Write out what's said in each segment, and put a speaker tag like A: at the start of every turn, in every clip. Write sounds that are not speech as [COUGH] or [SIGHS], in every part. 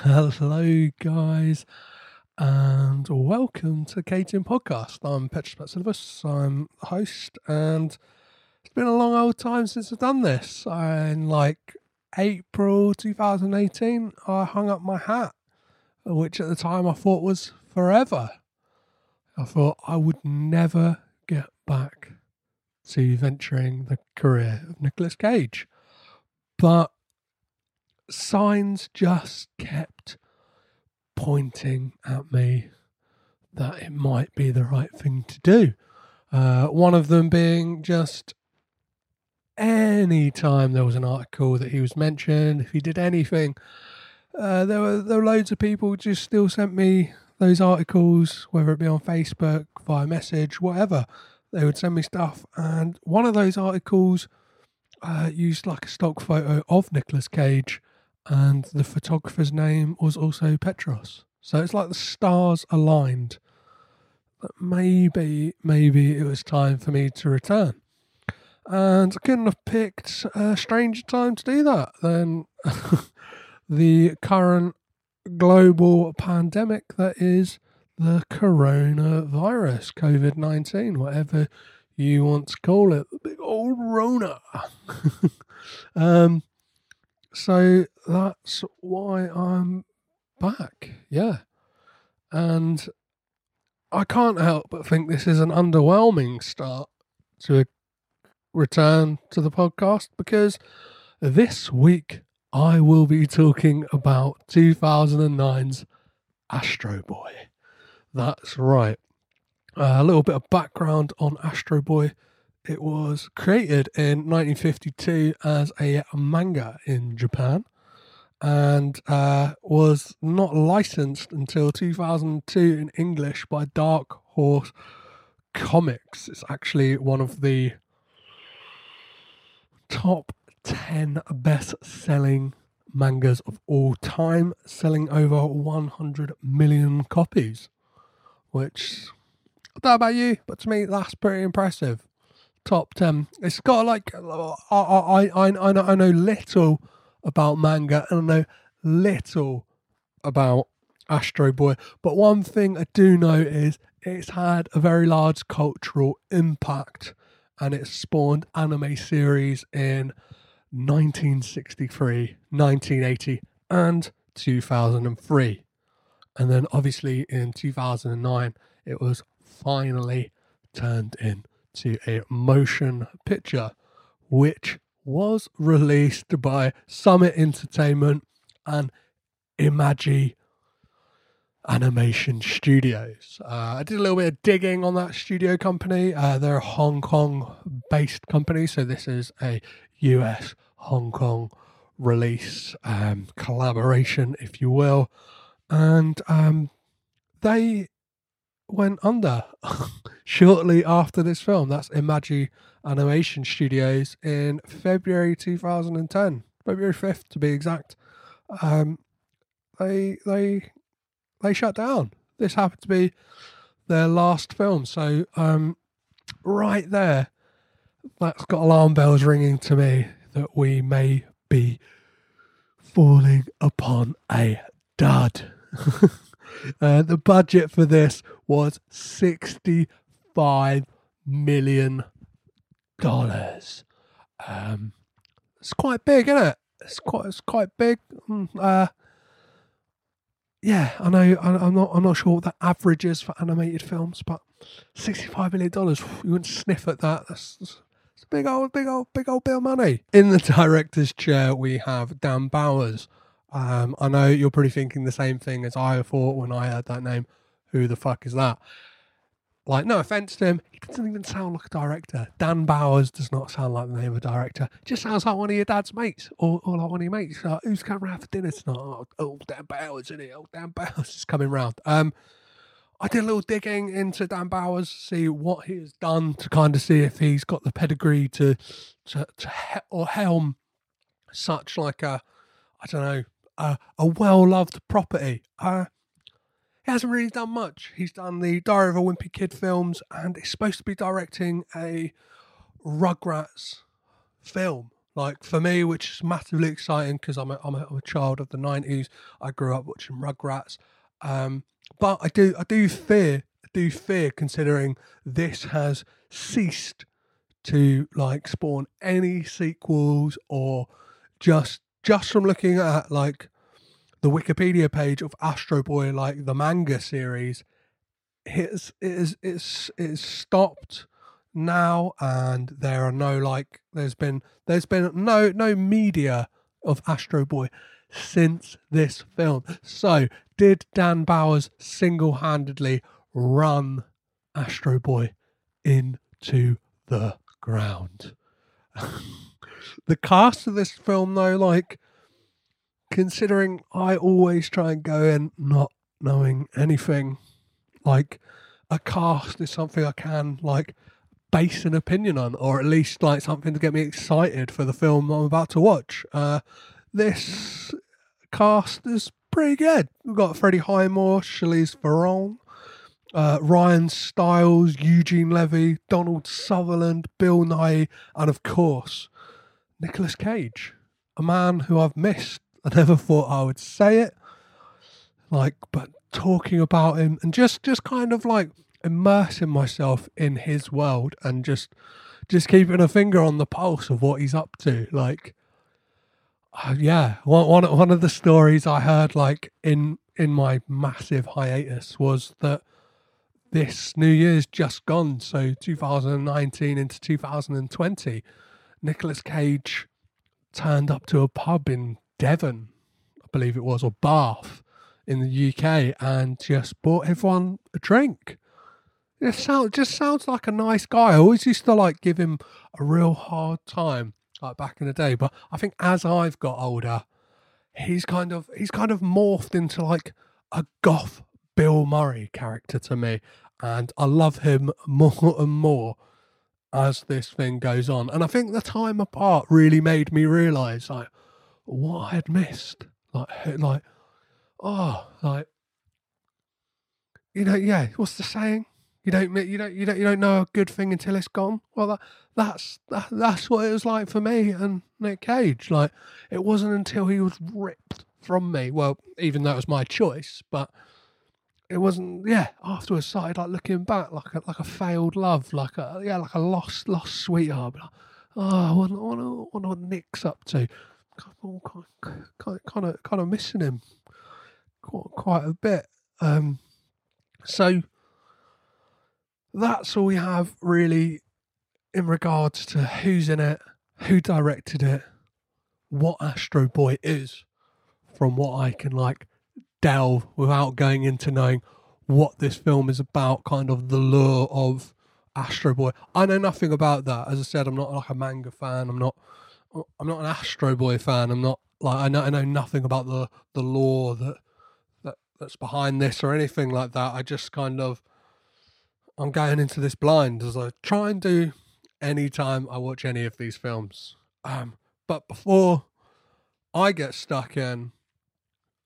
A: [LAUGHS] Hello, guys, and welcome to Caged In Podcast. I'm Petros Patsilivas. I'm the host, and it's been a long old time since I've done this. In like April 2018, I hung up my hat, which at the time I thought was forever. I thought I would never get back to venturing the career of Nicolas Cage. But signs just kept pointing at me that it might be the right thing to do. Uh, one of them being just any time there was an article that he was mentioned, if he did anything, uh, there were there were loads of people just still sent me those articles, whether it be on Facebook, via message, whatever. They would send me stuff, and one of those articles uh, used like a stock photo of Nicolas Cage, and the photographer's name was also Petros. So it's like the stars aligned. That maybe, maybe it was time for me to return. And I couldn't have picked a stranger time to do that than [LAUGHS] the current global pandemic that is the coronavirus, COVID 19, whatever you want to call it, the big old Rona. [LAUGHS] um, so that's why I'm back, yeah. And I can't help but think this is an underwhelming start to a return to the podcast because this week I will be talking about 2009's Astro Boy. That's right. Uh, a little bit of background on Astro Boy. It was created in 1952 as a manga in Japan and uh, was not licensed until 2002 in English by Dark Horse Comics. It's actually one of the top 10 best selling mangas of all time, selling over 100 million copies. Which, I don't know about you, but to me, that's pretty impressive. Top 10. It's got like, I, I, I, I, know, I know little about manga and I know little about Astro Boy, but one thing I do know is it's had a very large cultural impact and it spawned anime series in 1963, 1980, and 2003. And then obviously in 2009, it was finally turned into a motion picture, which was released by Summit Entertainment and Imagi Animation Studios. Uh, I did a little bit of digging on that studio company. Uh, they're a Hong Kong based company, so this is a US Hong Kong release um, collaboration, if you will. And um, they went under [LAUGHS] shortly after this film. That's Imagi Animation Studios in February 2010, February 5th to be exact. Um, they they they shut down. This happened to be their last film, so um, right there, that's got alarm bells ringing to me that we may be falling upon a dud. [LAUGHS] uh, the budget for this was sixty-five million dollars. Um, it's quite big, isn't it? It's quite, it's quite big. Mm, uh, yeah, I know. I, am not. I'm not sure what the average is for animated films, but sixty-five million dollars. You wouldn't sniff at that. That's, that's, big old, big old, big old bill money. In the director's chair, we have Dan Bowers. Um, I know you're probably thinking the same thing as I thought when I heard that name. Who the fuck is that? Like, no offense to him, he doesn't even sound like a director. Dan Bowers does not sound like the name of a director. Just sounds like one of your dad's mates, or, or like one of your mates. Like, Who's coming round for dinner tonight? Oh, oh, Dan Bowers, isn't it? Oh, Dan Bowers [LAUGHS] is coming round. Um, I did a little digging into Dan Bowers, to see what he has done to kind of see if he's got the pedigree to to, to he- or helm such like a I don't know a, a well loved property. Uh, he hasn't really done much. He's done the Diary of a Wimpy Kid films, and he's supposed to be directing a Rugrats film. Like for me, which is massively exciting because I'm a, I'm, a, I'm a child of the '90s. I grew up watching Rugrats, um, but I do I do fear I do fear considering this has ceased to like spawn any sequels or just just from looking at like the Wikipedia page of Astro Boy, like the manga series, it's it's it's it's stopped now, and there are no like there's been there's been no no media of Astro Boy since this film. So did Dan Bowers single handedly run Astro Boy into the ground? [LAUGHS] the cast of this film though, like considering I always try and go in not knowing anything, like a cast is something I can like base an opinion on, or at least like something to get me excited for the film I'm about to watch. Uh, this cast is pretty good. We've got Freddie Highmore, Charlize Theron, uh, Ryan Stiles, Eugene Levy, Donald Sutherland, Bill Nighy, and of course, Nicolas Cage, a man who I've missed I never thought I would say it. Like, but talking about him and just just kind of like immersing myself in his world and just just keeping a finger on the pulse of what he's up to. Like, uh, yeah, one one one of the stories I heard like in in my massive hiatus was that this New Year's just gone, so 2019 into 2020, Nicolas Cage turned up to a pub in Devon, I believe it was, or Bath in the UK, and just bought everyone a drink. It sounds just sounds like a nice guy. I always used to like give him a real hard time, like back in the day. But I think as I've got older, he's kind of he's kind of morphed into like a goth Bill Murray character to me, and I love him [LAUGHS] more and more as this thing goes on. And I think the time apart really made me realise like what I had missed. Like, like, oh, like, you know, yeah. What's the saying? You don't, you don't, you don't, you don't know a good thing until it's gone. Well, that, that's that, that's what it was like for me and Nick Cage. Like, it wasn't until he was ripped from me. Well, even though it was my choice, but it wasn't. Yeah, afterwards, started like looking back, like a, like a failed love, like a yeah, like a lost lost sweetheart. Like, oh, I wonder, I wonder, I wonder what Nick's up to kind of kind of kind of missing him quite, quite a bit. Um, so that's all we have really in regards to who's in it, who directed it, what Astro Boy is, from what I can like delve without going into knowing what this film is about, kind of the lure of Astro Boy. I know nothing about that. As I said, I'm not like a manga fan. I'm not I'm not an Astro Boy fan. I'm not like I know I know nothing about the the law that that that's behind this or anything like that. I just kind of I'm going into this blind as I try and do anytime I watch any of these films. Um, but before I get stuck in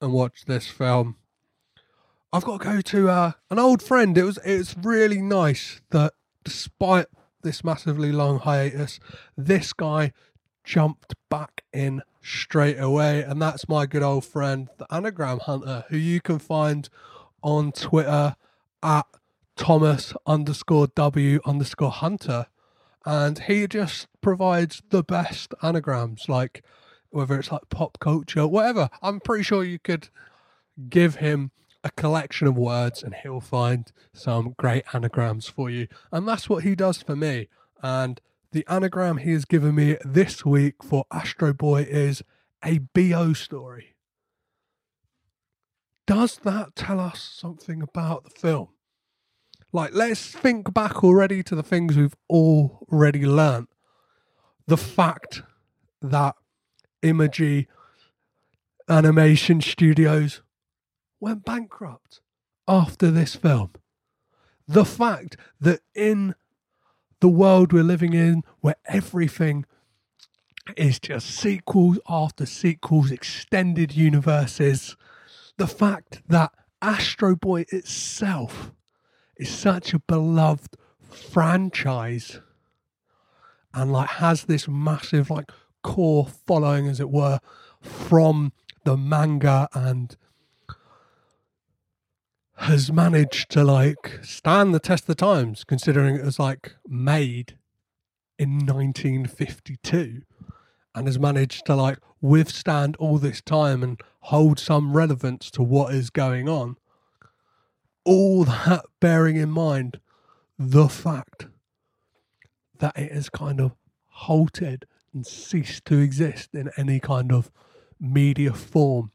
A: and watch this film, I've got to go to uh, an old friend. It was it's really nice that despite this massively long hiatus, this guy jumped back in straight away. And that's my good old friend, the Anagram Hunter, who you can find on Twitter at Thomas underscore W underscore Hunter. And he just provides the best anagrams, like whether it's like pop culture, whatever. I'm pretty sure you could give him a collection of words and he'll find some great anagrams for you. And that's what he does for me. And the anagram he has given me this week for Astro Boy is a BO story. Does that tell us something about the film? Like, let's think back already to the things we've already learnt. The fact that Imagi Animation Studios went bankrupt after this film. The fact that in the world we're living in where everything is just sequels after sequels, extended universes. The fact that Astro Boy itself is such a beloved franchise and like has this massive like core following, as it were, from the manga and has managed to like stand the test of the times, considering it was like made in 1952 and has managed to like withstand all this time and hold some relevance to what is going on. All that bearing in mind the fact that it has kind of halted and cease to exist in any kind of media form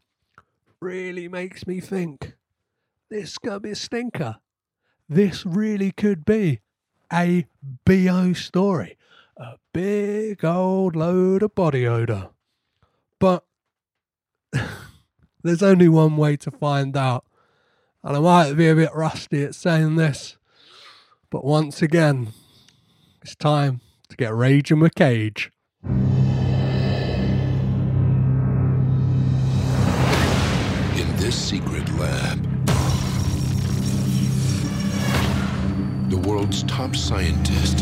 A: really makes me think this gonna be a stinker. This really could be a BO story. A big old load of body odor. But [LAUGHS] there's only one way to find out. And I might be a bit rusty at saying this, but once again, it's time to get raging with Cage.
B: In this secret lab, the world's top scientist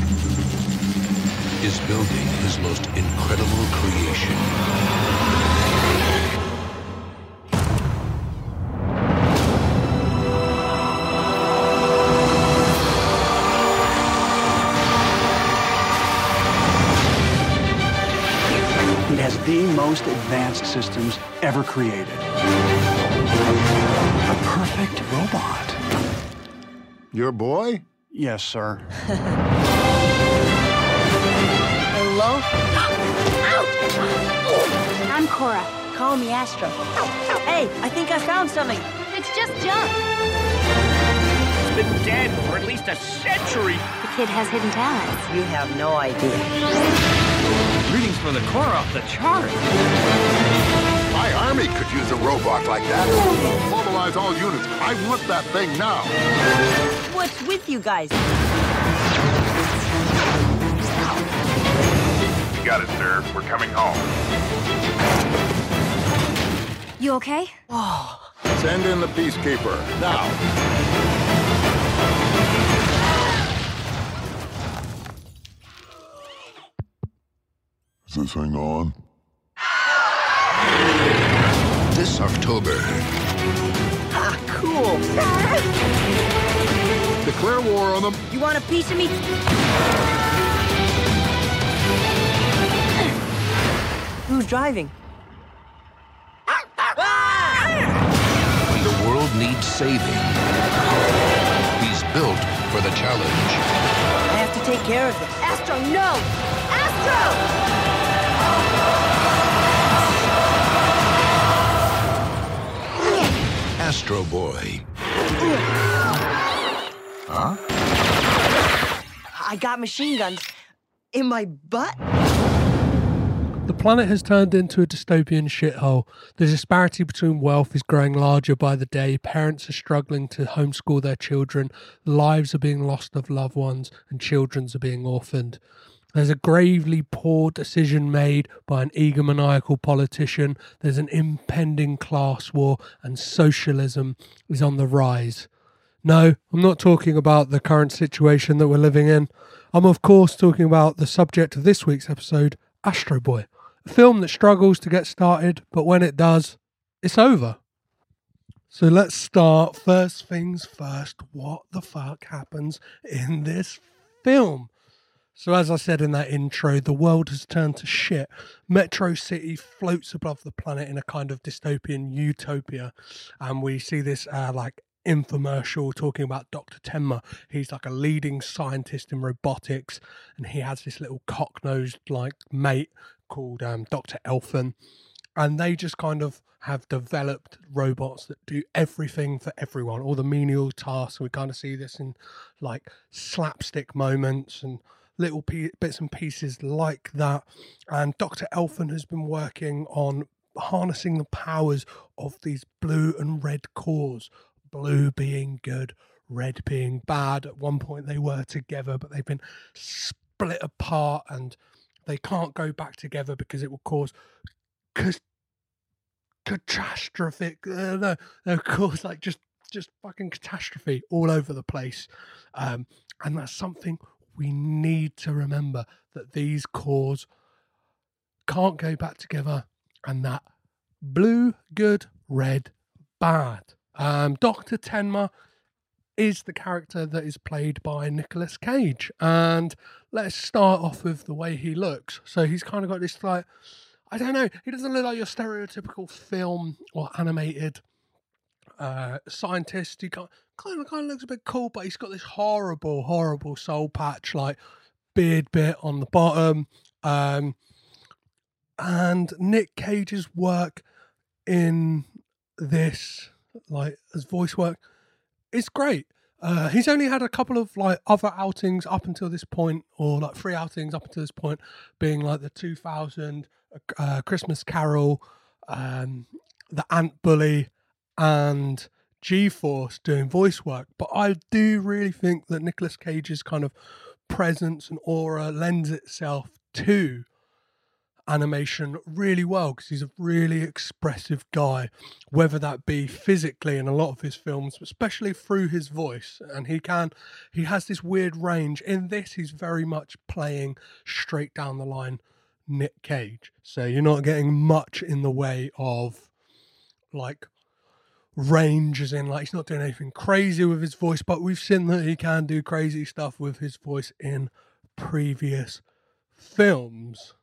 B: is building his most incredible creation.
C: The most advanced systems ever created. A perfect robot.
D: Your boy?
C: Yes, sir.
E: Hello? [GASPS] I'm Cora. Call me Astro. Hey, I think I found something. It's just junk.
F: It's been dead for at least a century.
E: The kid has hidden talents. You have no idea.
F: Readings from the core off the chart.
D: My army could use a robot like that. Mobilize all units. I want that thing now.
E: What's with you guys?
G: You got it, sir. We're coming home.
E: You okay? Oh.
D: Send in the peacekeeper. Now. This thing on?
B: This October,
E: Ah, cool.
D: Declare war on them.
E: You want a piece of me? Who's driving?
B: the world needs saving. He's built for the challenge.
E: I have to take care of this. Astro, no! Astro!
B: Astro Boy. Huh?
E: I got machine guns in my butt.
A: The planet has turned into a dystopian shithole. The disparity between wealth is growing larger by the day. Parents are struggling to homeschool their children. Lives are being lost of loved ones, and children are being orphaned. There's a gravely poor decision made by an egomaniacal politician. There's an impending class war, and socialism is on the rise. No, I'm not talking about the current situation that we're living in. I'm, of course, talking about the subject of this week's episode, Astro Boy, a film that struggles to get started, but when it does, it's over. So let's start. First things first, what the fuck happens in this film? So, as I said in that intro, the world has turned to shit. Metro City floats above the planet in a kind of dystopian utopia. And we see this uh, like infomercial talking about Dr. Tenma. He's like a leading scientist in robotics, and he has this little cock nosed like mate called um, Dr. Elefun. And they just kind of have developed robots that do everything for everyone, all the menial tasks. We kind of see this in like slapstick moments and little pe- bits and pieces like that. And Dr. Elefun has been working on harnessing the powers of these blue and red cores. Blue being good, red being bad. At one point they were together, but they've been split apart and they can't go back together because it will cause catastrophic. Uh, no, no, [LAUGHS] cause like just just fucking catastrophe all over the place. Um, and that's something we need to remember that these cores can't go back together, and that blue good, red bad. Um, Doctor Tenma is the character that is played by Nicolas Cage, and let's start off with the way he looks. So he's kind of got this like, I don't know, he doesn't look like your stereotypical film or animated uh, scientist. He kind kind of kind of looks a bit cool, but he's got this horrible, horrible soul patch, like beard bit on the bottom. Um, and Nick Cage's work in this, like as voice work, is great. Uh, he's only had a couple of like other outings up until this point, or like three outings up until this point, being like the 2000 uh, Christmas Carol, um, the Ant Bully, and G Force doing voice work. But I do really think that Nicolas Cage's kind of presence and aura lends itself to animation really well because he's a really expressive guy, whether that be physically in a lot of his films, especially through his voice. And he can, he has this weird range. In this, he's very much playing straight down the line Nick Cage. So you're not getting much in the way of like range as in like he's not doing anything crazy with his voice but we've seen that he can do crazy stuff with his voice in previous films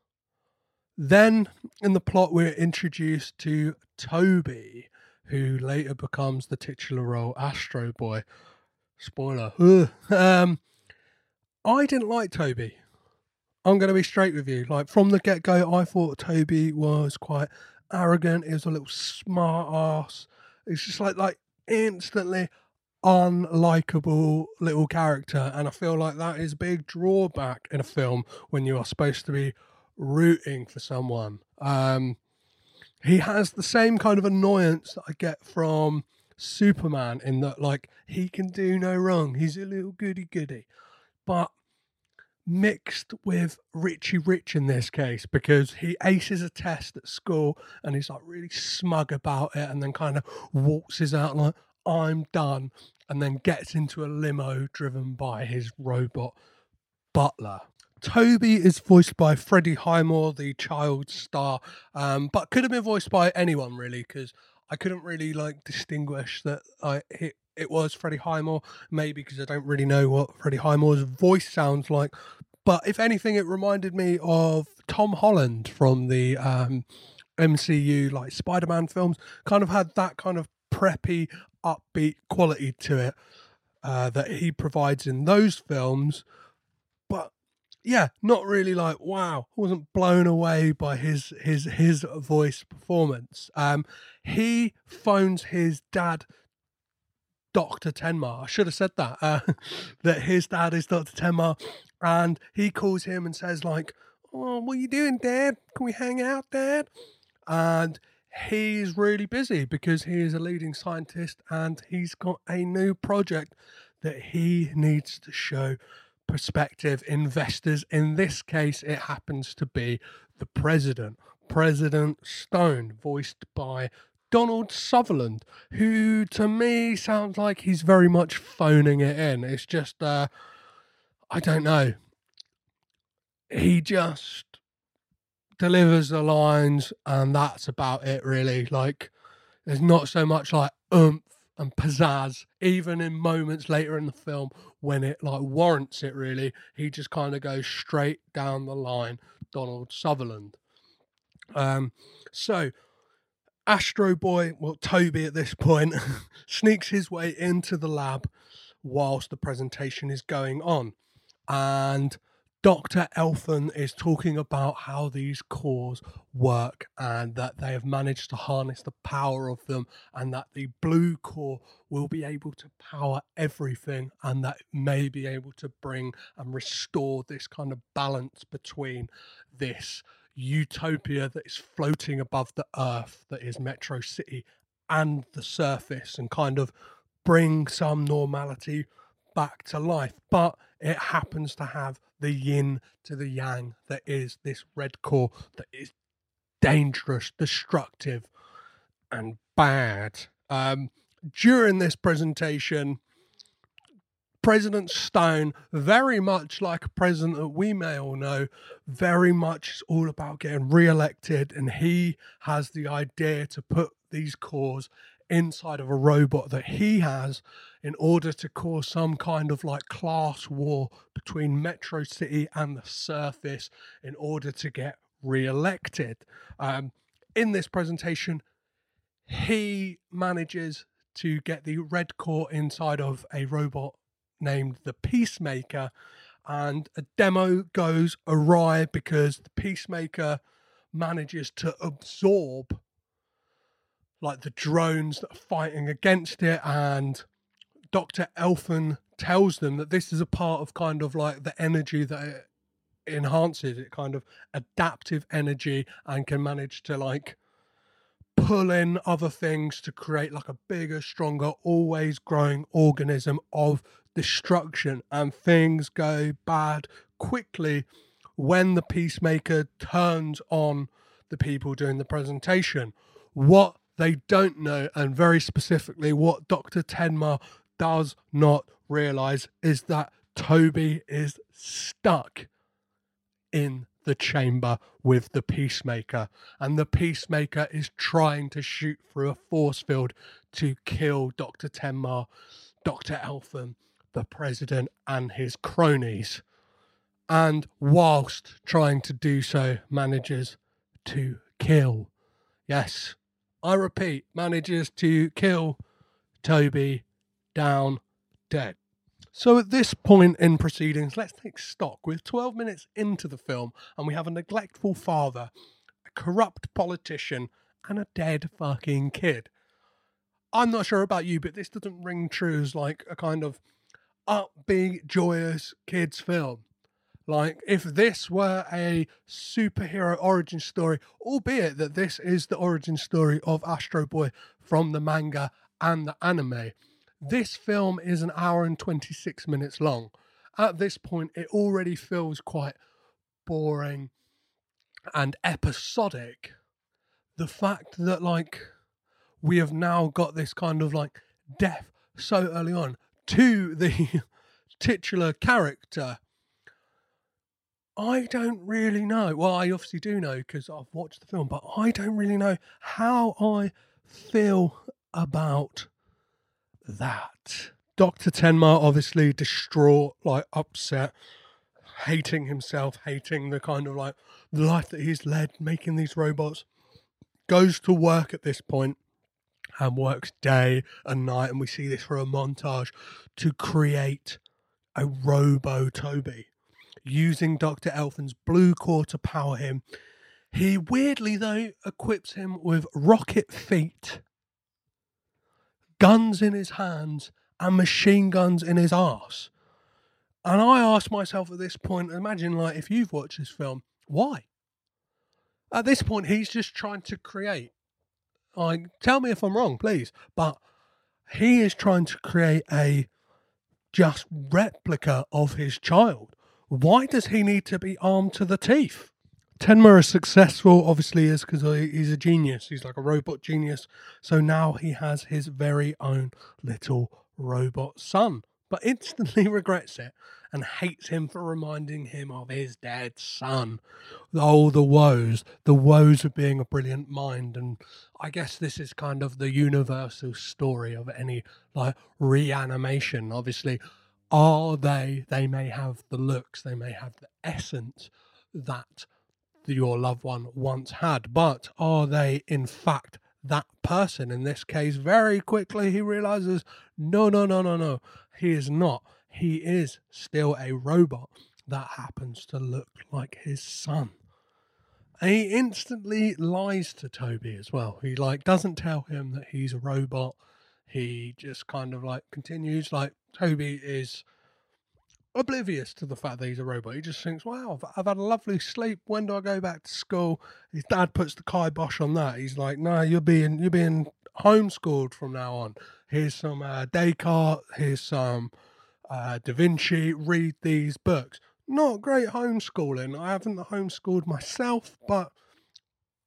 A: then in the plot, we're introduced to Toby, who later becomes the titular role Astro Boy. Spoiler. [LAUGHS] Um, I didn't like Toby. I'm going to be straight with you. Like from the get go, I thought Toby was quite arrogant. He was a little smart ass. It's just like like instantly unlikable little character, and I feel like that is a big drawback in a film when you are supposed to be rooting for someone. Um, he has the same kind of annoyance that I get from Superman in that, like, he can do no wrong. He's a little goody goody. But mixed with Richie Rich in this case because he aces a test at school and he's like really smug about it and then kind of waltzes out like, I'm done, and then gets into a limo driven by his robot butler. Toby is voiced by Freddie Highmore, the child star, um, but could have been voiced by anyone really, because I couldn't really like distinguish that I it, it was Freddie Highmore. Maybe because I don't really know what Freddie Highmore's voice sounds like. But if anything, it reminded me of Tom Holland from the um, MCU, like Spider-Man films. Kind of had that kind of preppy, upbeat quality to it uh, that he provides in those films. But yeah, not really like wow. I wasn't blown away by his his his voice performance. Um, he phones his dad, Doctor Tenma. I should have said that. Uh, [LAUGHS] that his dad is Doctor Tenma, and he calls him and says like, "Oh, what are you doing, Dad? Can we hang out, Dad?" And he's really busy because he is a leading scientist and he's got a new project that he needs to show prospective investors. In this case, it happens to be the president, President Stone, voiced by Donald Sutherland, who to me sounds like he's very much phoning it in. It's just, uh, I don't know. He just delivers the lines, and that's about it, really. Like, there's not so much like oomph and pizzazz, even in moments later in the film when it like warrants it. Really, he just kind of goes straight down the line. Donald Sutherland. Um, so Astro Boy, well, Toby at this point, [LAUGHS] sneaks his way into the lab whilst the presentation is going on. And Dr. Elefun is talking about how these cores work and that they have managed to harness the power of them, and that the blue core will be able to power everything, and that may be able to bring and restore this kind of balance between this utopia that is floating above the earth, that is Metro City, and the surface, and kind of bring some normality back to life. But it happens to have the yin to the yang that is this red core that is dangerous, destructive, and bad. Um, during this presentation, President Stone, very much like a president that we may all know, very much is all about getting re-elected, and he has the idea to put these cores inside of a robot that he has in order to cause some kind of like class war between Metro City and the surface in order to get re-elected. Um, in this presentation, he manages to get the red core inside of a robot named the Peacemaker, and a demo goes awry because the Peacemaker manages to absorb like the drones that are fighting against it and Dr. Elefun tells them that this is a part of kind of like the energy that it enhances it kind of adaptive energy and can manage to like pull in other things to create like a bigger stronger always growing organism of destruction and things go bad quickly when the peacemaker turns on the people doing the presentation. What they don't know and very specifically what dr tenma does not realize is that toby is stuck in the chamber with the peacemaker. And the peacemaker is trying to shoot through a force field to kill dr tenma dr elefun the president and his cronies and whilst trying to do so manages to kill yes i repeat manages to kill toby down dead so at this point in proceedings, let's take stock. We're 12 minutes into the film, and we have a neglectful father, a corrupt politician, and a dead fucking kid. I'm not sure about you, but this doesn't ring true as like a kind of upbeat, joyous kids' film. Like, if this were a superhero origin story, albeit that this is the origin story of Astro Boy from the manga and the anime, this film is an hour and 26 minutes long. At this point, it already feels quite boring and episodic. The fact that, like, we have now got this kind of like death so early on to the [LAUGHS] titular character. I don't really know. Well, I obviously do know because I've watched the film, but I don't really know how I feel about that. Dr. Tenma, obviously distraught, like upset, hating himself, hating the kind of like life that he's led, making these robots, goes to work at this point and works day and night. And we see this for a montage to create a robo Toby using Dr. Elefun's blue core to power him. He weirdly, though, equips him with rocket feet guns in his hands and machine guns in his ass. And I ask myself at this point, imagine like if you've watched this film, why? At this point, he's just trying to create. Like, tell me if I'm wrong, please. But he is trying to create a just replica of his child. Why does he need to be armed to the teeth? Tenma is successful, obviously, is because he's a genius. He's like a robot genius. So now he has his very own little robot son, but instantly [LAUGHS] regrets it and hates him for reminding him of his dead son. Oh, the woes, the woes of being a brilliant mind. And I guess this is kind of the universal story of any like reanimation. Obviously, are they, they may have the looks, they may have the essence that your loved one once had, but are they in fact that person? In this case, very quickly he realizes no, no, no, no, no, he is not. He is still a robot that happens to look like his son. And he instantly lies to Toby as well. He like doesn't tell him that he's a robot. He just kind of like continues like Toby is oblivious to the fact that he's a robot. He just thinks, wow, I've, had a lovely sleep. When do I go back to school? His dad puts the kibosh on that. He's like, no, you're being, you're being homeschooled from now on. Here's some uh, Descartes, here's some uh, Da Vinci, read these books. Not great homeschooling. I haven't homeschooled myself, but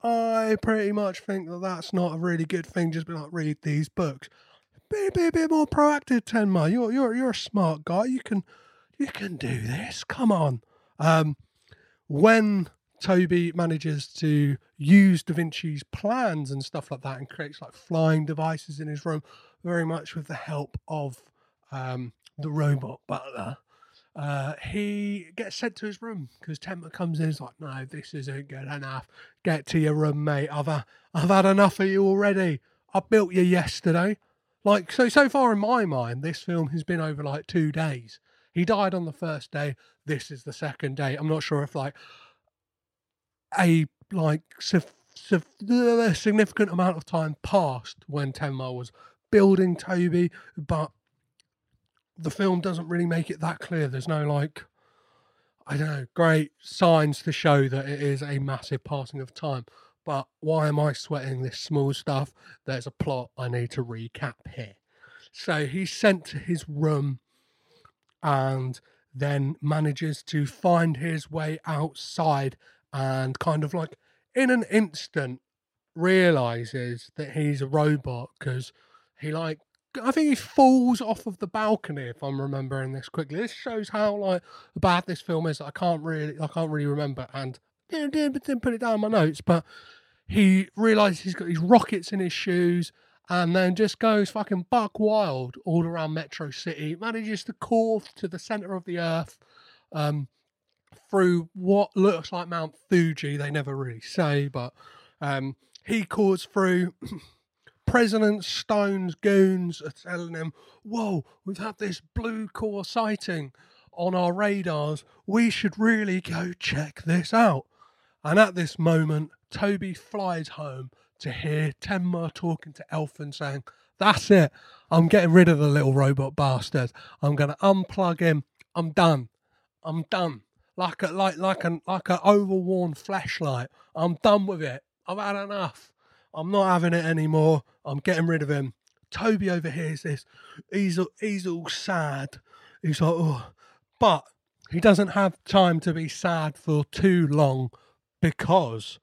A: I pretty much think that that's not a really good thing. Just be like, read these books. be, be a bit more proactive, Tenma. You're you're you're a smart guy. You can you can do this. Come on. Um, when Toby manages to use Da Vinci's plans and stuff like that and creates like flying devices in his room, very much with the help of um, the robot butler. Uh, he gets sent to his room because Tenma comes in. is like, "No, this isn't good enough. Get to your room, mate. I've I've had enough of you already. I built you yesterday. Like so. So far in my mind, this film has been over like two days. He died on the first day. This is the second day. I'm not sure if like a like uh, significant amount of time passed when Tenma was building Toby, but the film doesn't really make it that clear. There's no like, I don't know, great signs to show that it is a massive passing of time. But why am I sweating this small stuff? There's a plot I need to recap here. So he's sent to his room and then manages to find his way outside and kind of like in an instant realizes that he's a robot because he like I think he falls off of the balcony if I'm remembering this quickly. This shows how like bad this film is. I can't really I can't really remember and didn't, didn't put it down in my notes, but he realizes he's got these rockets in his shoes and then just goes fucking buck wild all around Metro City. Manages to course to the center of the earth um, through what looks like Mount Fuji. They never really say, but um, he calls through. [CLEARS THROAT] President Stone's goons are telling him, Whoa, we've had this blue core sighting on our radars. We should really go check this out. And at this moment, Toby flies home to hear Tenma talking to Elefun saying, That's it. I'm getting rid of the little robot bastard. I'm gonna unplug him. I'm done. I'm done. Like a like like an like an overworn flashlight. I'm done with it. I've had enough. I'm not having it anymore. I'm getting rid of him. Toby overhears this. He's all he's all sad. He's like, oh, but he doesn't have time to be sad for too long because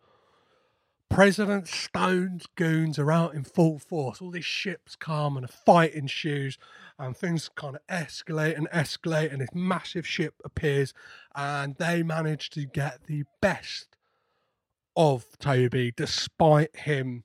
A: President Stone's goons are out in full force. All these ships come and a fight ensues, and things kind of escalate and escalate, and this massive ship appears, and they manage to get the best of Toby despite him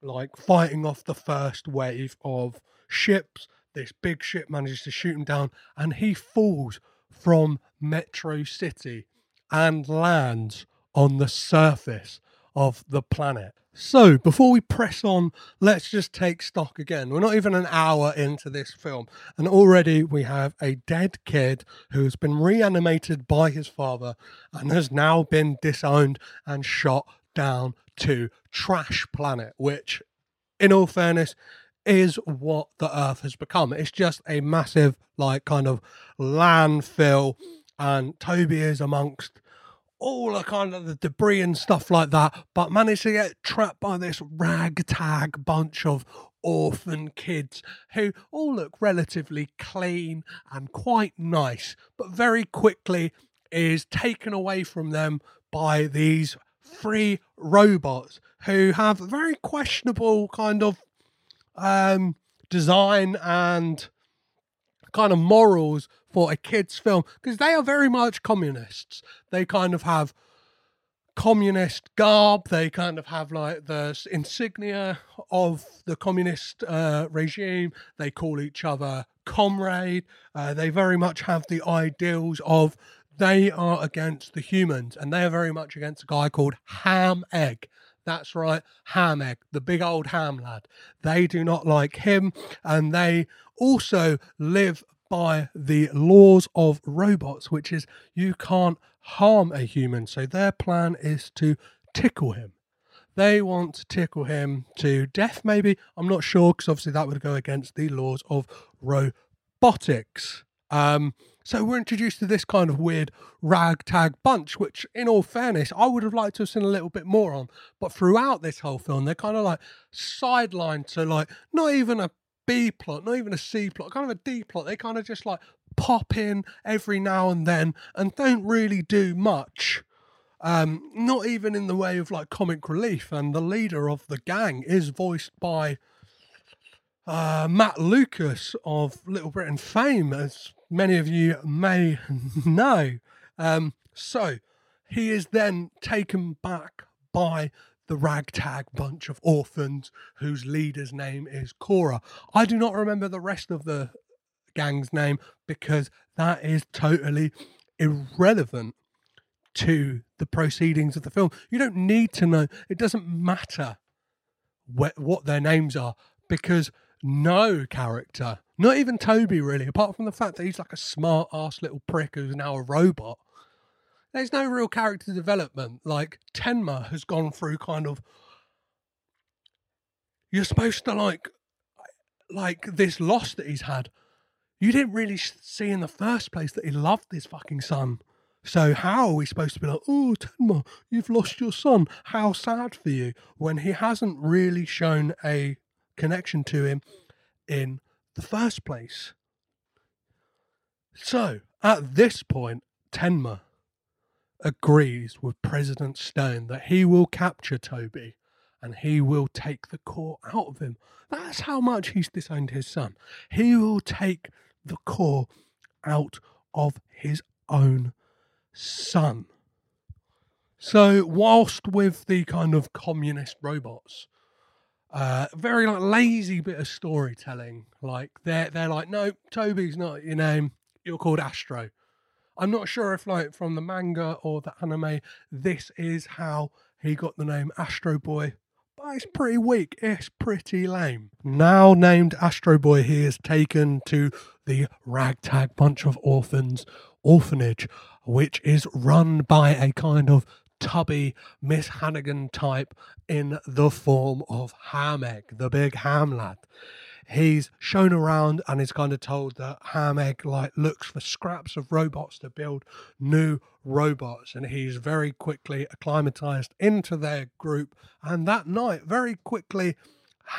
A: like fighting off the first wave of ships. This big ship manages to shoot him down, and he falls from Metro City and lands on the surface of the planet. So, before we press on, let's just take stock again. We're not even an hour into this film, and already we have a dead kid who's been reanimated by his father and has now been disowned and shot down to Trash Planet, which, in all fairness, is what the Earth has become. It's just a massive, like, kind of landfill, and Toby is amongst all the kind of the debris and stuff like that, but managed to get trapped by this ragtag bunch of orphan kids who all look relatively clean and quite nice, but very quickly is taken away from them by these free robots who have very questionable kind of um, design and kind of morals for a kids film because they are very much communists. They kind of have communist garb. They kind of have like the insignia of the communist uh, regime. They call each other comrade. Uh, they very much have the ideals of they are against the humans and they are very much against a guy called Ham Egg. That's right, Ham Egg, the big old ham lad. They do not like him and they also live by the laws of robots, which is you can't harm a human. So their plan is to tickle him. They want to tickle him to death, maybe. I'm not sure, because obviously that would go against the laws of robotics. Um, so we're introduced to this kind of weird ragtag bunch, which, in all fairness, I would have liked to have seen a little bit more on. But throughout this whole film, they're kind of like sidelined to like not even a B plot, not even a C plot, kind of a D plot. They kind of just like pop in every now and then and don't really do much. Um, not even in the way of like comic relief. And the leader of the gang is voiced by uh, Matt Lucas of Little Britain fame, as many of you may [LAUGHS] know. Um, so he is then taken back by the ragtag bunch of orphans whose leader's name is Cora. I do not remember the rest of the gang's name because that is totally irrelevant to the proceedings of the film. You don't need to know. It doesn't matter wh- what their names are because no character, not even Toby really, apart from the fact that he's like a smart ass little prick who's now a robot, there's no real character development. Like Tenma has gone through kind of you're supposed to like like this loss that he's had. You didn't really see in the first place that he loved his fucking son. So how are we supposed to be like, oh Tenma, you've lost your son. How sad for you when he hasn't really shown a connection to him in the first place. So at this point, Tenma agrees with President Stone that he will capture Toby and he will take the core out of him. That's how much he's disowned his son. He will take the core out of his own son. So, whilst with the kind of communist robots, uh, very like lazy bit of storytelling. Like they're they're like, no, Toby's not your name. You're called Astro. I'm not sure if like from the manga or the anime, this is how he got the name Astro Boy. But it's pretty weak. It's pretty lame. Now named Astro Boy, he is taken to the ragtag bunch of orphans orphanage, which is run by a kind of tubby Miss Hannigan type in the form of Hamegg, the big ham lad. He's shown around and is kind of told that Hamegg like looks for scraps of robots to build new robots, and he's very quickly acclimatized into their group. And that night, very quickly,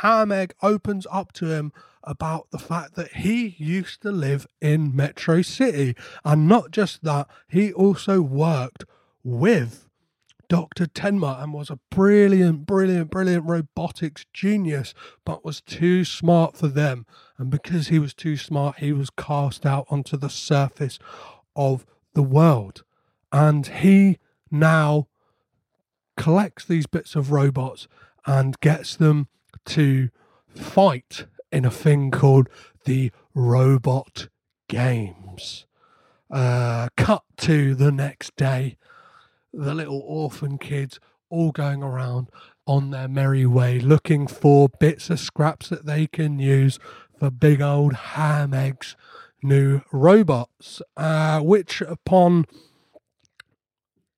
A: Hamegg opens up to him about the fact that he used to live in Metro City. And not just that, he also worked with Dr. Tenma and was a brilliant, brilliant, brilliant robotics genius, but was too smart for them. And because he was too smart, he was cast out onto the surface of the world. And he now collects these bits of robots and gets them to fight in a thing called the Robot Games. Uh, cut to the next day, the little orphan kids all going around on their merry way looking for bits of scraps that they can use for big old ham eggs new robots uh, which upon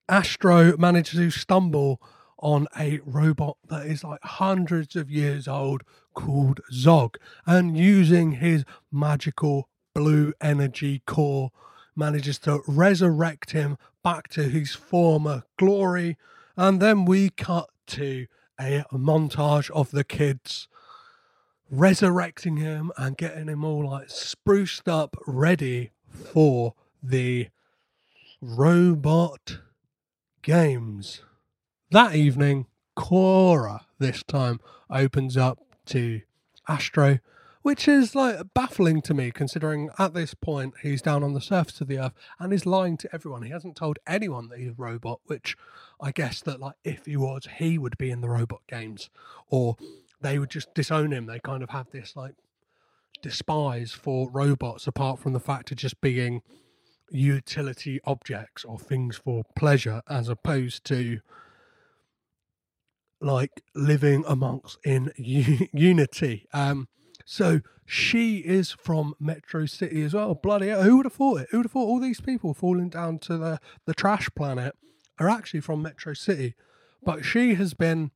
A: astro manages to stumble on a robot that is like hundreds of years old called zog and using his magical blue energy core manages to resurrect him back to his former glory. And then we cut to a montage of the kids resurrecting him and getting him all like spruced up, ready for the robot games. That evening, Cora this time opens up to Astro which is like baffling to me considering at this point he's down on the surface of the earth and is lying to everyone. He hasn't told anyone that he's a robot which i guess that like if he was he would be in the robot games or they would just disown him. They kind of have this like despise for robots apart from the fact of just being utility objects or things for pleasure as opposed to like living amongst in u- [LAUGHS] unity. Um so she is from Metro City as well. Bloody hell, who would have thought it? Who would have thought all these people falling down to the, the trash planet are actually from Metro City? But she has been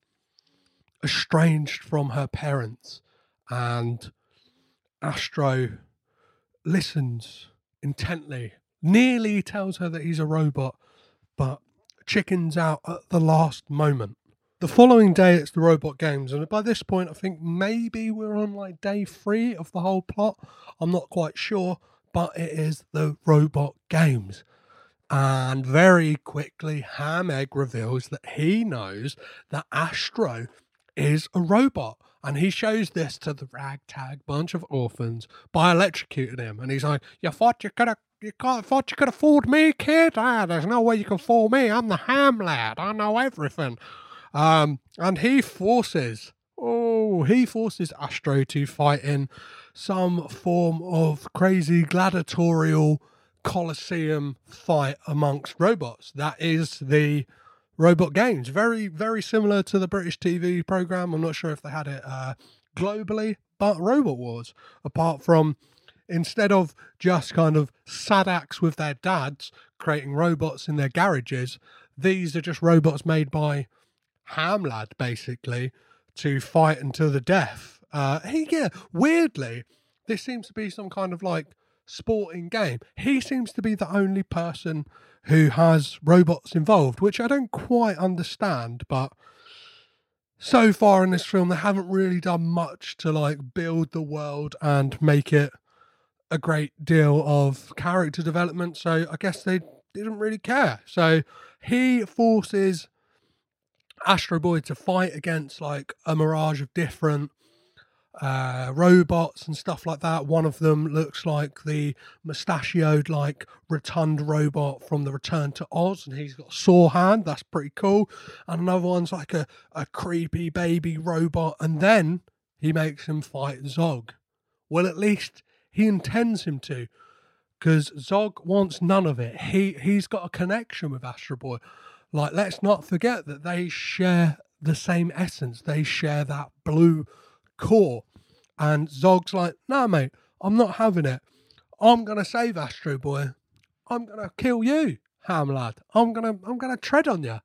A: estranged from her parents, and Astro listens intently, nearly tells her that he's a robot, but chickens out at the last moment. The following day, it's the robot games, and by this point, I think maybe we're on like day three of the whole plot. I'm not quite sure, but it is the robot games. And very quickly, Ham Egg reveals that he knows that Astro is a robot And he shows this to the ragtag bunch of orphans by electrocuting him. And he's like, You thought you could have you got, thought you could fooled me, kid? Ah, there's no way you can fool me. I'm the ham lad. I know everything. Um, and he forces, oh, he forces Astro to fight in some form of crazy gladiatorial coliseum fight amongst robots. That is the Robot Games. Very, very similar to the British TV program. I'm not sure if they had it uh, globally, but Robot Wars, apart from instead of just kind of sadaks with their dads creating robots in their garages, these are just robots made by Hamlad, basically, to fight until the death. Uh, he, yeah, weirdly, this seems to be some kind of like sporting game. He seems to be the only person who has robots involved, which I don't quite understand, but so far in this film they haven't really done much to like build the world and make it a great deal of character development so i guess they didn't really care so he forces astro boy to fight against like a mirage of different uh, robots and stuff like that. One of them looks like the mustachioed, like rotund robot from the Return to Oz, and he's got a saw hand. That's pretty cool. And another one's like a, a creepy baby robot. And then he makes him fight Zog. Well, at least he intends him to, because Zog wants none of it. He he's got a connection with Astro Boy. Like, let's not forget that they share the same essence. They share that blue core. And Zog's like, nah, mate, I'm not having it. I'm gonna save Astro Boy. I'm gonna kill you, ham lad. I'm gonna I'm gonna tread on you.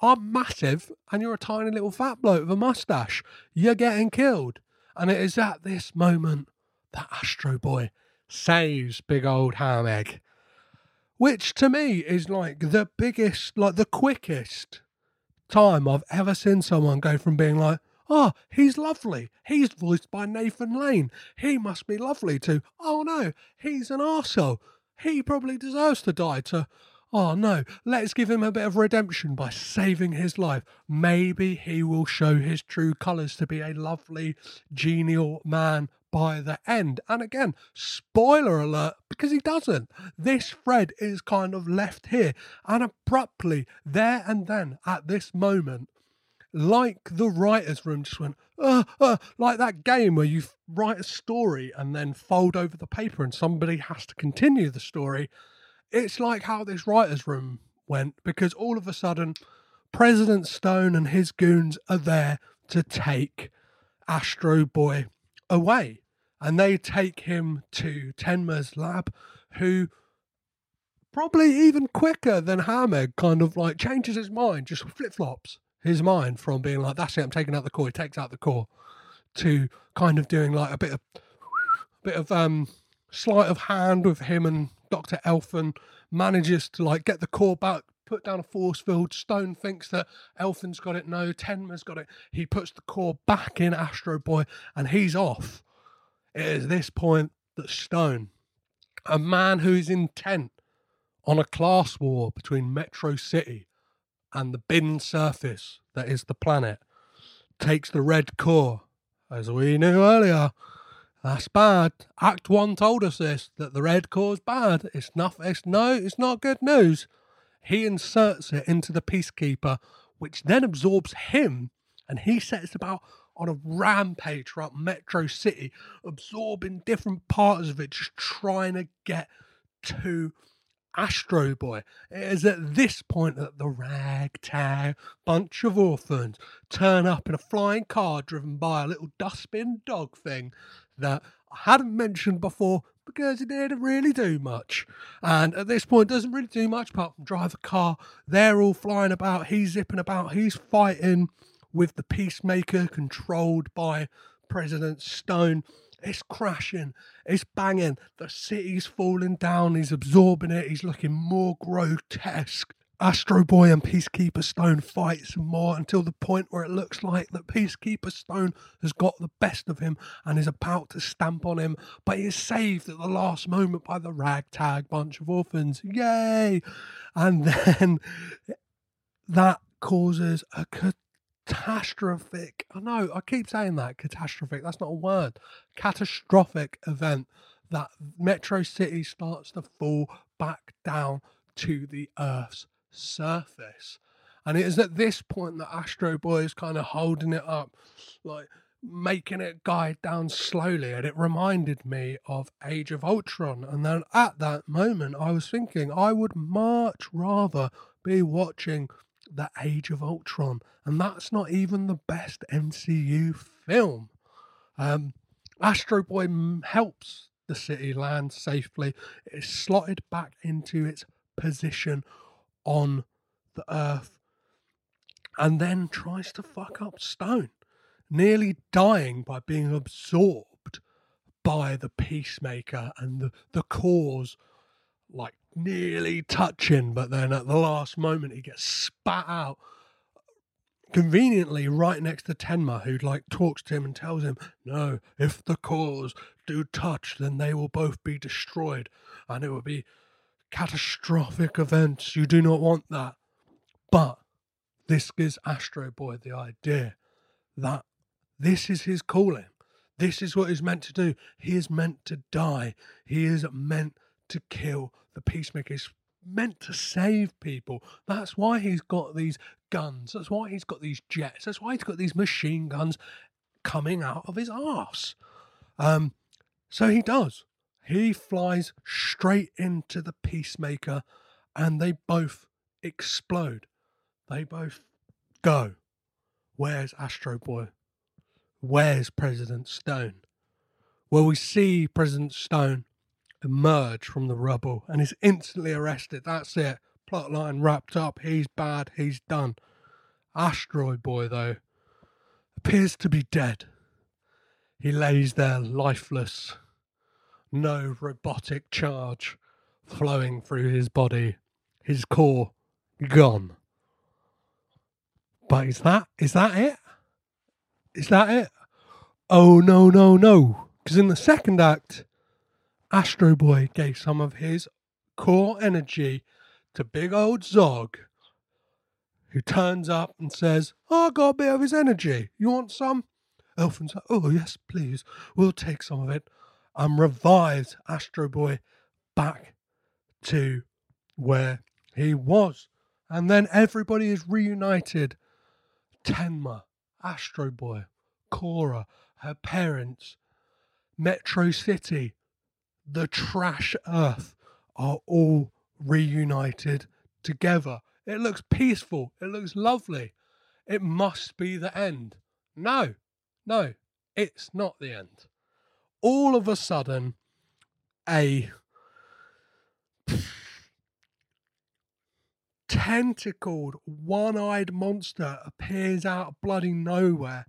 A: I'm massive and you're a tiny little fat bloke with a mustache. You're getting killed. And it is at this moment that Astro Boy saves big old ham egg. Which to me is like the biggest, like the quickest time I've ever seen someone go from being like, oh, he's lovely. He's voiced by Nathan Lane. He must be lovely to, oh no, he's an arsehole. He probably deserves to die to, oh no, let's give him a bit of redemption by saving his life. Maybe he will show his true colours to be a lovely, genial man by the end. And again, spoiler alert, because he doesn't. This thread is kind of left here and abruptly, there and then, at this moment, like the writer's room just went, uh, uh, like that game where you write a story and then fold over the paper and somebody has to continue the story. It's like how this writer's room went because all of a sudden, President Stone and his goons are there to take Astro Boy away. And they take him to Tenma's lab, who probably even quicker than Hamegg kind of like changes his mind, just flip flops his mind from being like, that's it, I'm taking out the core, he takes out the core, to kind of doing like a bit of bit of um sleight of hand with him and Dr. Elefun manages to like get the core back, put down a force field. Stone thinks that Elefun's got it. No, Tenma's got it. He puts the core back in Astro Boy and he's off. It is this point that Stone, a man who's intent on a class war between Metro City and the bin surface that is the planet takes the red core. As we knew earlier, that's bad. Act one told us this that the red core is bad. It's not. It's no. It's not good news. He inserts it into the peacekeeper, which then absorbs him, and he sets about on a rampage throughout Metro City, absorbing different parts of it, just trying to get to Astro Boy. It is at this point that the ragtag bunch of orphans turn up in a flying car driven by a little dustbin dog thing that I hadn't mentioned before because it didn't really do much. And at this point, doesn't really do much apart from drive a car. They're all flying about. He's zipping about. He's fighting with the Peacemaker controlled by President Stone. It's crashing, it's banging, the city's falling down, he's absorbing it, he's looking more grotesque. Astro Boy and Peacekeeper Stone fight some more until the point where it looks like that Peacekeeper Stone has got the best of him and is about to stamp on him, but he is saved at the last moment by the ragtag bunch of orphans. Yay! And [LAUGHS] then that causes a catastrophic. I know I keep saying that catastrophic. That's not a word. Catastrophic event that Metro City starts to fall back down to the Earth's surface. And it is at this point that Astro Boy is kind of holding it up, like making it guide down slowly. And it reminded me of Age of Ultron. And then at that moment, I was thinking I would much rather be watching the Age of Ultron. And that's not even the best MCU film. Um, Astro Boy helps the city land safely. It is slotted back into its position on the Earth and then tries to fuck up Stone, nearly dying by being absorbed by the Peacemaker and the, the cause, like nearly touching, but then at the last moment he gets spat out conveniently right next to Tenma, who like talks to him and tells him, "No, if the cores do touch, then they will both be destroyed, and it will be catastrophic events. You do not want that." But this gives Astro Boy the idea that this is his calling. This is what he's meant to do. He is meant to die. He is meant to kill the peacemaker. is meant to save people. That's why he's got these guns. That's why he's got these jets. That's why he's got these machine guns coming out of his arse. Um, so he does. He flies straight into the peacemaker and they both explode. They both go. Where's Astro Boy? Where's President Stone? Well, we see President Stone emerge from the rubble and is instantly arrested. That's it. Plotline wrapped up. He's bad. He's done. Asteroid Boy, though, appears to be dead. He lays there lifeless, no robotic charge flowing through his body, his core gone. But is that is that it? Is that it? Oh no no no! Because in the second act, Astro Boy gave some of his core energy to big old Zog, who turns up and says, oh, I got a bit of his energy. You want some? Elefun's like, Oh, yes, please. We'll take some of it. And revives Astro Boy back to where he was. And then everybody is reunited. Tenma, Astro Boy, Cora, her parents, Metro City, the trash earth are all reunited together. It looks peaceful. It looks lovely. It must be the end. No, no, it's not the end. All of a sudden, a [SIGHS] tentacled, one eyed monster appears out of bloody nowhere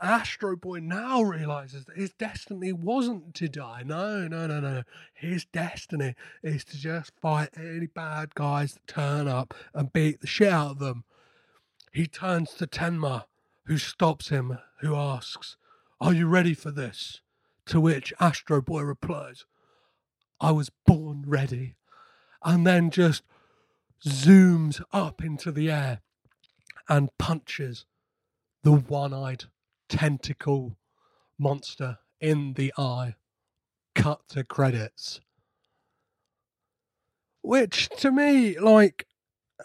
A: Astro Boy now realizes that his destiny wasn't to die. No, no, no, no. His destiny is to just fight any bad guys that turn up and beat the shit out of them. He turns to Tenma, who stops him, who asks, Are you ready for this? To which Astro Boy replies, I was born ready. And then just zooms up into the air and punches the one eyed tentacle monster in the eye. Cut to credits. Which to me, like,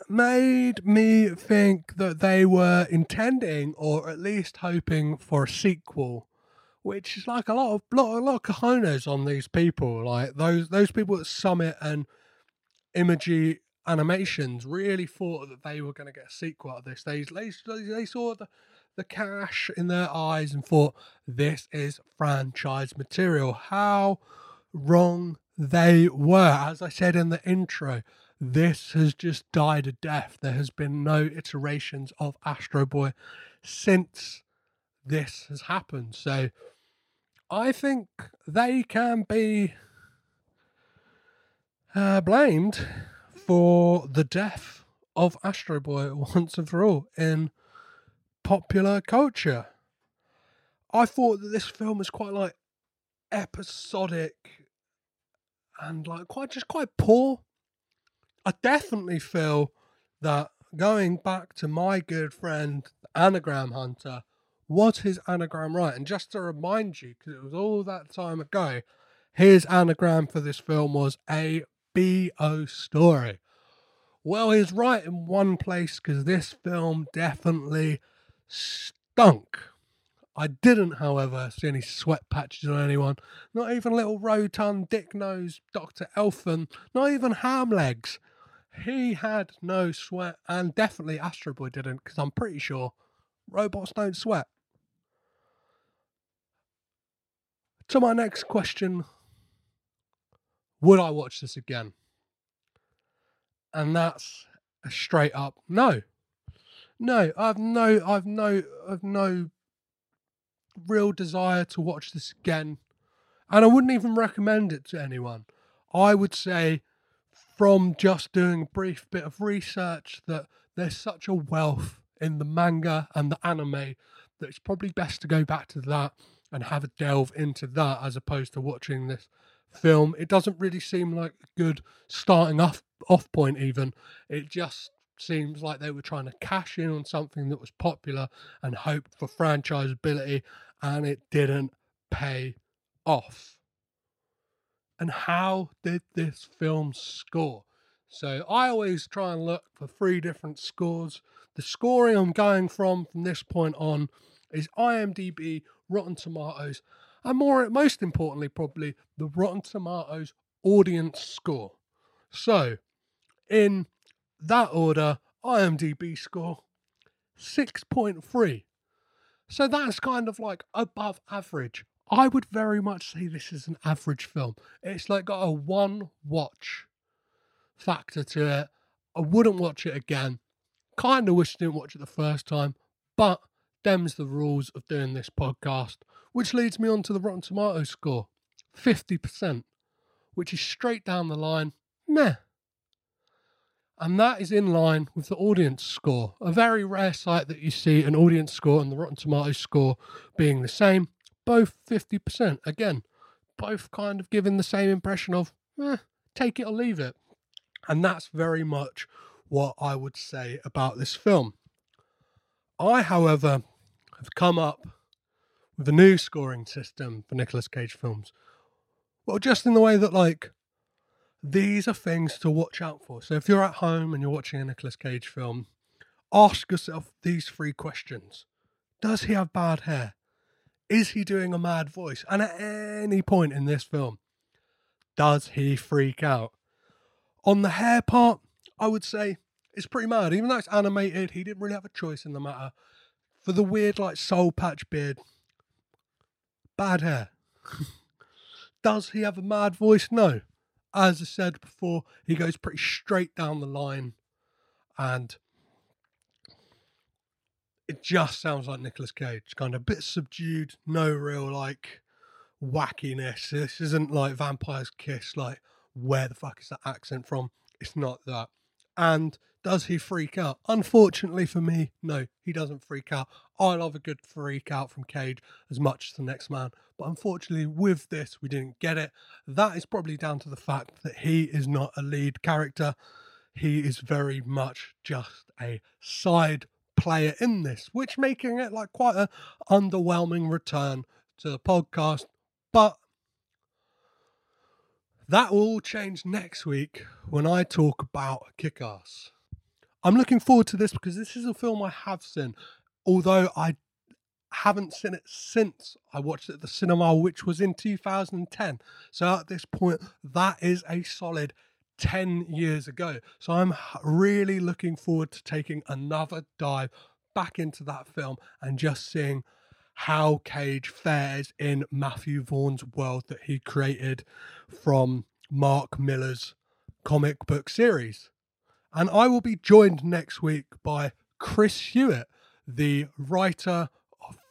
A: made me think that they were intending or at least hoping for a sequel. Which is like a lot of lot, a lot of cojones on these people. Like those those people at Summit and Imagi Animations really thought that they were going to get a sequel out of this. They they, they saw the the cash in their eyes and thought, this is franchise material. How wrong they were. As I said in the intro, this has just died a death. There has been no iterations of Astro Boy since this has happened. So I think they can be uh, blamed for the death of Astro Boy [LAUGHS] once and for all in popular culture. I thought that this film was quite like episodic and like quite just quite poor. I definitely feel that going back to my good friend, Anagram Hunter, was his anagram right? And just to remind you, because it was all that time ago, his anagram for this film was a B.O. story. Well, he's right in one place because this film definitely stunk. I didn't, however, see any sweat patches on anyone. Not even little rotund dick nose Dr. Elefun. Not even ham legs. He had no sweat, and definitely Astro Boy didn't, because I'm pretty sure robots don't sweat. To my next question Would I watch this again? And that's a straight up no. No, I've no I've no I've no real desire to watch this again. And I wouldn't even recommend it to anyone. I would say from just doing a brief bit of research that there's such a wealth in the manga and the anime that it's probably best to go back to that and have a delve into that as opposed to watching this film. It doesn't really seem like a good starting off off point even. It just seems like they were trying to cash in on something that was popular and hope for franchisability and it didn't pay off. And how did this film score? So I always try and look for three different scores. The scoring I'm going from from this point on is IMDb, Rotten Tomatoes, and more most importantly probably the Rotten Tomatoes audience score. So, in that order, IMDb score 6.3. So that's kind of like above average. I would very much say this is an average film. It's like got a one watch factor to it. I wouldn't watch it again. Kind of wish I didn't watch it the first time, but them's the rules of doing this podcast, which leads me on to the Rotten Tomatoes score 50%, which is straight down the line. Meh. And that is in line with the audience score. A very rare sight that you see an audience score and the Rotten Tomatoes score being the same, both 50%. Again, both kind of giving the same impression of, eh, take it or leave it. And that's very much what I would say about this film. I, however, have come up with a new scoring system for Nicolas Cage films. Well, just in the way that, like, these are things to watch out for. So if you're at home and you're watching a Nicolas Cage film, ask yourself these three questions Does he have bad hair? Is he doing a mad voice? And at any point in this film, does he freak out? On the hair part, I would say it's pretty mad. Even though it's animated, he didn't really have a choice in the matter. For the weird, like, soul patch beard, bad hair. [LAUGHS] does he have a mad voice? No as I said before, he goes pretty straight down the line and it just sounds like Nicolas Cage, kind of a bit subdued, no real like wackiness. This isn't like Vampire's Kiss, like where the fuck is that accent from? It's not that. And does he freak out? Unfortunately for me, no, he doesn't freak out. I love a good freak out from Cage as much as the next man. But unfortunately, with this, we didn't get it. That is probably down to the fact that he is not a lead character. He is very much just a side player in this, which making it like quite a underwhelming return to the podcast. But that will all change next week when I talk about Kick Ass. I'm looking forward to this because this is a film I have seen, although I haven't seen it since I watched it at the cinema, which was in 2010. So at this point, that is a solid 10 years ago. So I'm really looking forward to taking another dive back into that film and just seeing how Cage fares in Matthew Vaughn's world that he created from Mark Millar's comic book series. And I will be joined next week by Chris Hewitt, the writer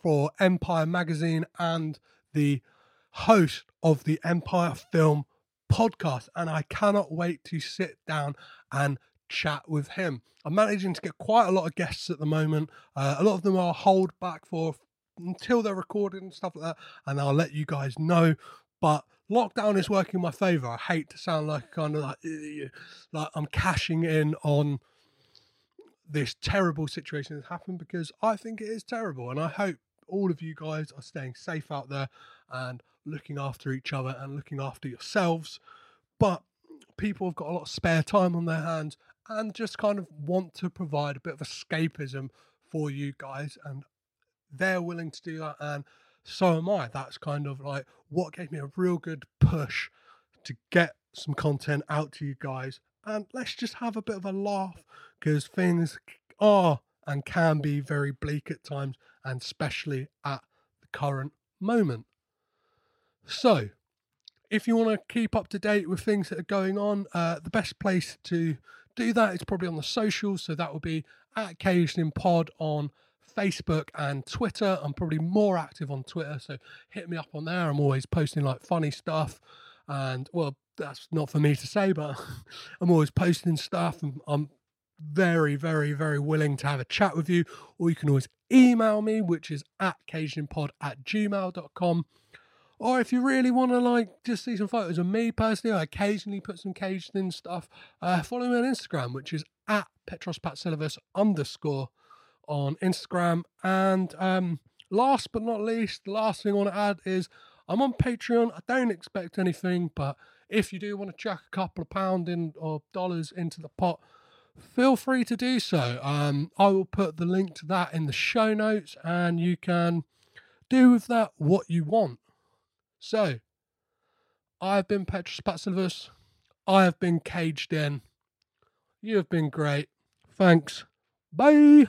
A: for Empire Magazine and the host of the Empire Film podcast. And I cannot wait to sit down and chat with him. I'm managing to get quite a lot of guests at the moment. Uh, a lot of them are hold back for until they're recorded and stuff like that. And I'll let you guys know. But lockdown is working in my favor. I hate to sound like kind of like like I'm cashing in on this terrible situation that's happened because I think it is terrible. And I hope all of you guys are staying safe out there and looking after each other and looking after yourselves. But people have got a lot of spare time on their hands and just kind of want to provide a bit of escapism for you guys. And they're willing to do that. And so am I. That's kind of like what gave me a real good push to get some content out to you guys. And let's just have a bit of a laugh because things are and can be very bleak at times, and especially at the current moment. So, if you want to keep up to date with things that are going on, uh, the best place to do that is probably on the socials. So that will be at in Pod on Facebook and Twitter. I'm probably more active on Twitter, so hit me up on there. I'm always posting like funny stuff, and well, that's not for me to say, but [LAUGHS] I'm always posting stuff, and I'm very, very, very willing to have a chat with you. Or you can always email me, which is at cagedinpod at gmail.com. Or if you really want to like just see some photos of me personally, I occasionally put some caged in stuff. Uh, follow me on Instagram, which is at petrospatsilivas underscore on Instagram. And um, last but not least, the last thing I want to add is I'm on Patreon. I don't expect anything, but if you do want to chuck a couple of pound in or dollars into the pot, feel free to do so. Um, I will put the link to that in the show notes, and you can do with that what you want. So, I've been Petros Patsilivas. I have been caged in. You have been great. Thanks. Bye.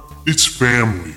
H: it's family.